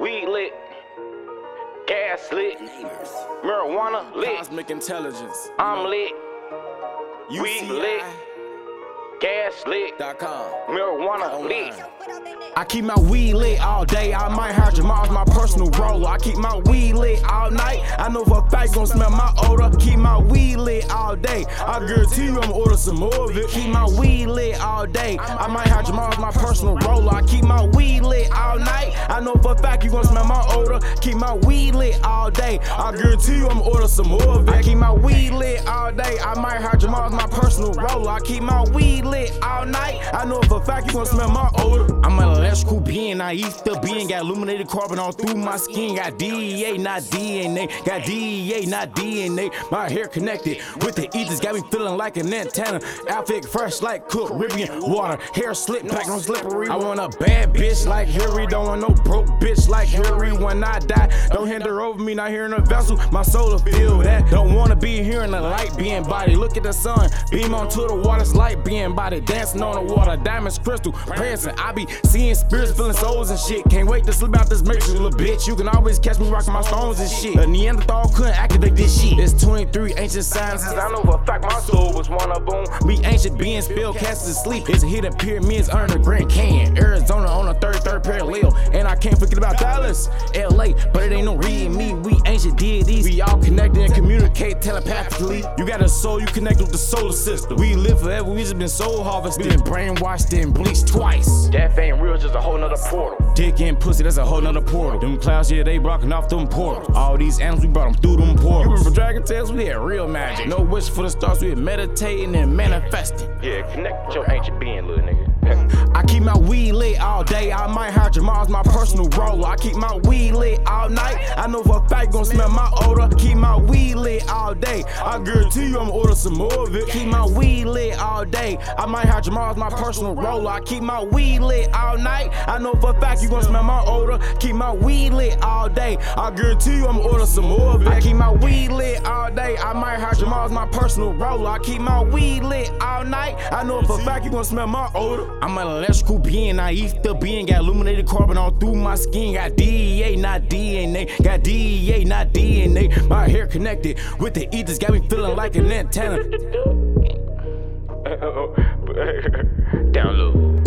Weed lit, gas lit, marijuana lit. Cosmic intelligence. I'm lit, weed lit, gas lit, UCI.com. marijuana lit. I keep my weed lit all day. I might hire Jamal's my personal roller. I keep my weed lit all night. I know for a fact you gon' smell my odor. Keep my weed lit all day. I guarantee you I'ma order some more of it. Keep my weed lit all day. I might hire Jamal's my personal roller. I keep my weed lit all night. I know for a fact you gon' smell my odor. Keep my weed lit all day. I guarantee you I'ma order some more of it. I keep my weed lit all day. I might hire Jamal's my personal roller. I keep my weed lit all night. I know for a fact you gon' smell my odor. I'm an electrical being, I eat the being. Got illuminated carbon all through my skin. Got DEA, not DNA. Got DEA, not DNA. My hair connected with the ethers. Got me feeling like an antenna. Outfit fresh like cooked Caribbean water. Hair slick back on slippery. I want a bad bitch like Harry. Don't want no broke bitch like Harry. When I die, don't hand her over me. Not here in a vessel. My soul will feel that. Don't wanna be here in the light being body. Look at the sun. Beam onto the water's light being body. Dancing on the water. Diamonds crystal. Prancing. I be seeing spirits, feeling souls and shit. Can't wait to slip out this matrix, little bitch. You can always catch me rocking my stones and shit. A couldn't activate this shit. It's 23 ancient sciences. I know for a fact my soul was one of them. We ancient beings, spell cast to sleep. It's a hidden pyramids under the Grand Canyon. Arizona on the 33rd parallel. And I can't forget about Dallas, LA. But it ain't no reading me. We ancient deities. We all connected and communicate telepathically. You got a soul, you connect with the solar system. We live forever, we just been soul harvested. Been brainwashed and bleached twice. Death ain't real, just a whole nother portal. Dick and pussy, that's a whole nother portal. Them clouds, yeah, they blocking off them portals. All these animals, we brought them through them portals. You remember Dragon Tales? We had real magic. No wish for the stars, we had meditating and manifesting. Yeah, connect with your ancient being, little nigga. I keep my weed lit all day. I might hire Jamal's my personal roller. I keep my weed lit all night. I know for a fact gon' smell my odor. Keep my weed lit all day. I guarantee you I'ma order some more of it. Keep my weed lit all day. I might hire Jamal's my personal roller. I keep my weed lit all night. I know for a fact you gon' smell my odor. Keep my weed lit all day. I guarantee you I'ma order some more of it. I keep my weed lit all day. I might hire Jamal's my personal roller. I keep my weed lit all night. I know for a fact you gon' smell my odor. I'm an electrical being, I eat the being. Got illuminated carbon all through my skin. Got DEA, not DNA. Got DEA, not DNA. My hair connected with the ethers. Got me feeling like an antenna. Download.